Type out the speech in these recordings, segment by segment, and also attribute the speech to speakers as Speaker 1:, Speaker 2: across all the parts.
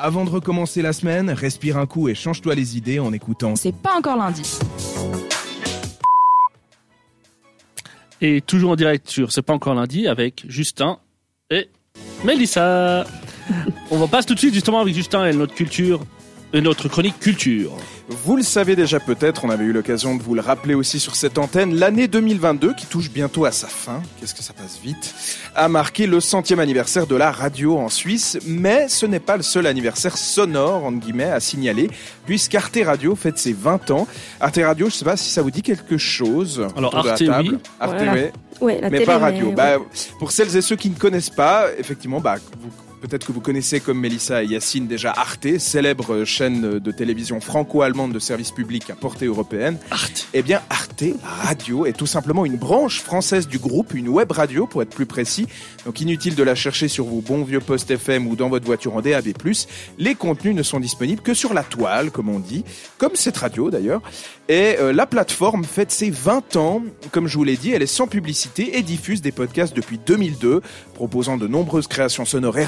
Speaker 1: Avant de recommencer la semaine, respire un coup et change-toi les idées en écoutant.
Speaker 2: C'est pas encore lundi.
Speaker 3: Et toujours en direct sur C'est pas encore lundi avec Justin et Mélissa. On va passer tout de suite justement avec Justin et notre culture notre chronique culture.
Speaker 4: Vous le savez déjà peut-être, on avait eu l'occasion de vous le rappeler aussi sur cette antenne, l'année 2022, qui touche bientôt à sa fin, qu'est-ce que ça passe vite, a marqué le centième anniversaire de la radio en Suisse, mais ce n'est pas le seul anniversaire sonore, entre guillemets, à signaler, puisqu'Arte Radio fête ses 20 ans. Arte Radio, je ne sais pas si ça vous dit quelque chose.
Speaker 3: Alors
Speaker 4: la
Speaker 3: Arte,
Speaker 4: table.
Speaker 3: oui.
Speaker 4: Arte,
Speaker 2: Voilà.
Speaker 4: oui.
Speaker 2: Ouais, la
Speaker 4: mais
Speaker 2: télé,
Speaker 4: pas radio.
Speaker 2: mais-
Speaker 4: Bah, pour celles et ceux qui ne connaissent pas, effectivement, bah, vous- peut-être que vous connaissez comme Mélissa et Yacine déjà Arte, célèbre chaîne de télévision franco-allemande de service public à portée européenne.
Speaker 3: Arte.
Speaker 4: Eh bien, Arte Radio est tout simplement une branche française du groupe, une web radio pour être plus précis. Donc inutile de la chercher sur vos bons vieux postes FM ou dans votre voiture en DAB+. Les contenus ne sont disponibles que sur la toile, comme on dit, comme cette radio d'ailleurs. Et euh, la plateforme fête ses 20 ans. Comme je vous l'ai dit, elle est sans publicité et diffuse des podcasts depuis 2002, proposant de nombreuses créations sonores et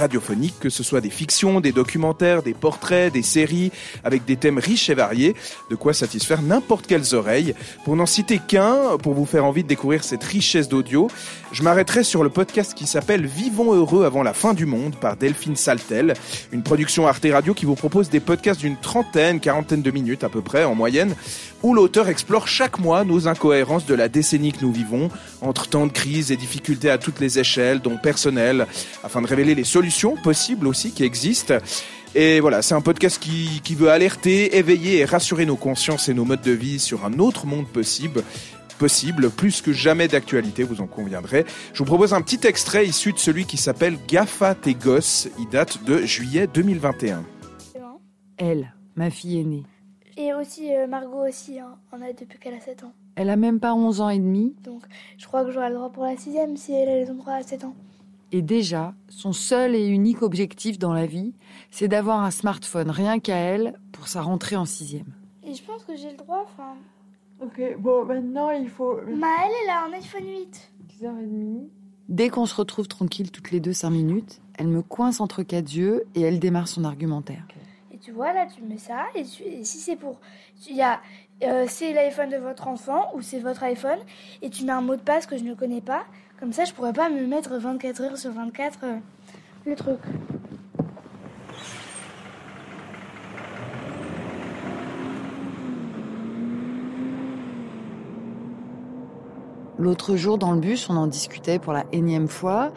Speaker 4: que ce soit des fictions, des documentaires, des portraits, des séries, avec des thèmes riches et variés, de quoi satisfaire n'importe quelles oreilles. Pour n'en citer qu'un, pour vous faire envie de découvrir cette richesse d'audio, je m'arrêterai sur le podcast qui s'appelle Vivons heureux avant la fin du monde par Delphine Saltel, une production Arte Radio qui vous propose des podcasts d'une trentaine, quarantaine de minutes à peu près en moyenne, où l'auteur explore chaque mois nos incohérences de la décennie que nous vivons, entre tant de crises et difficultés à toutes les échelles, dont personnelles, afin de révéler les solutions possibles aussi qui existent. Et voilà, c'est un podcast qui, qui veut alerter, éveiller et rassurer nos consciences et nos modes de vie sur un autre monde possible possible, plus que jamais d'actualité, vous en conviendrez. Je vous propose un petit extrait issu de celui qui s'appelle Gaffa tes gosses. Il date de juillet 2021.
Speaker 5: Elle, ma fille aînée.
Speaker 6: Et aussi euh, Margot aussi, hein, en a depuis qu'elle a 7 ans.
Speaker 5: Elle a même pas 11 ans et demi
Speaker 6: Donc je crois que j'aurai le droit pour la sixième si elle a les droits à 7 ans.
Speaker 5: Et déjà, son seul et unique objectif dans la vie, c'est d'avoir un smartphone rien qu'à elle pour sa rentrée en sixième.
Speaker 6: Et je pense que j'ai le droit, enfin...
Speaker 7: Ok, bon, maintenant il faut
Speaker 6: Maëlle, elle a un iPhone 8.
Speaker 7: 10h30.
Speaker 5: Dès qu'on se retrouve tranquille toutes les deux cinq minutes, elle me coince entre quatre yeux et elle démarre son argumentaire.
Speaker 6: Et tu vois, là, tu mets ça, et, tu- et si c'est pour... Il y a... euh, c'est l'iPhone de votre enfant, ou c'est votre iPhone, et tu mets un mot de passe que je ne connais pas. Comme ça, je pourrais pas me mettre 24 heures sur 24 euh, le truc.
Speaker 5: L'autre jour, dans le bus, on en discutait pour la énième fois.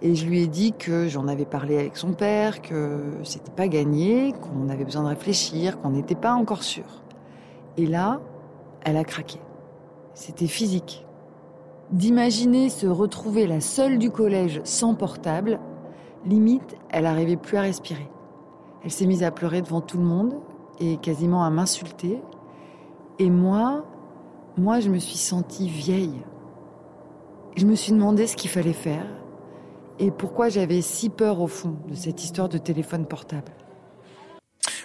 Speaker 5: Et je lui ai dit que j'en avais parlé avec son père, que c'était pas gagné, qu'on avait besoin de réfléchir, qu'on n'était pas encore sûr. Et là, elle a craqué. C'était physique. D'imaginer se retrouver la seule du collège sans portable, limite, elle n'arrivait plus à respirer. Elle s'est mise à pleurer devant tout le monde et quasiment à m'insulter. Et moi, moi, je me suis sentie vieille. Je me suis demandé ce qu'il fallait faire et pourquoi j'avais si peur au fond de cette histoire de téléphone portable.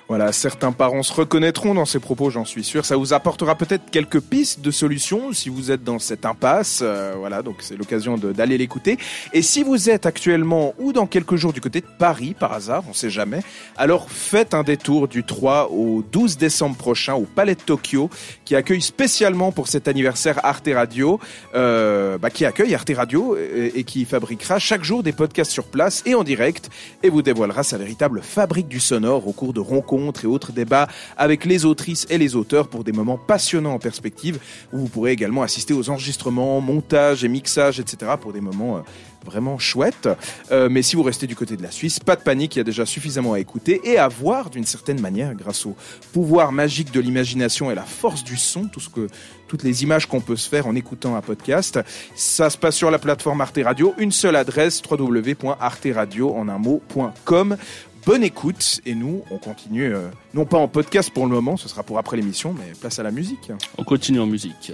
Speaker 4: Voilà, certains parents se reconnaîtront dans ces propos, j'en suis sûr. Ça vous apportera peut-être quelques pistes de solutions si vous êtes dans cette impasse. Euh, voilà, donc c'est l'occasion d'aller l'écouter. Et si vous êtes actuellement ou dans quelques jours du côté de Paris, par hasard, on sait jamais, alors faites un détour du 3 au 12 décembre prochain au Palais de Tokyo, qui accueille spécialement pour cet anniversaire Arte Radio, euh, bah, qui accueille Arte Radio et, et qui fabriquera chaque jour des podcasts sur place et en direct et vous dévoilera sa véritable fabrique du sonore au cours de rencontres et autres débats avec les autrices et les auteurs pour des moments passionnants en perspective où vous pourrez également assister aux enregistrements, montages et mixages, etc. pour des moments euh, vraiment chouettes. Euh, mais si vous restez du côté de la Suisse, pas de panique, il y a déjà suffisamment à écouter et à voir d'une certaine manière grâce au pouvoir magique de l'imagination et la force du son, tout ce que, toutes les images qu'on peut se faire en écoutant un podcast. Ça se passe sur la plateforme Arte Radio, une seule adresse www.arteradio en un mot.com. Bonne écoute et nous on continue, euh, non pas en podcast pour le moment, ce sera pour après l'émission, mais place à la musique.
Speaker 3: On continue en musique.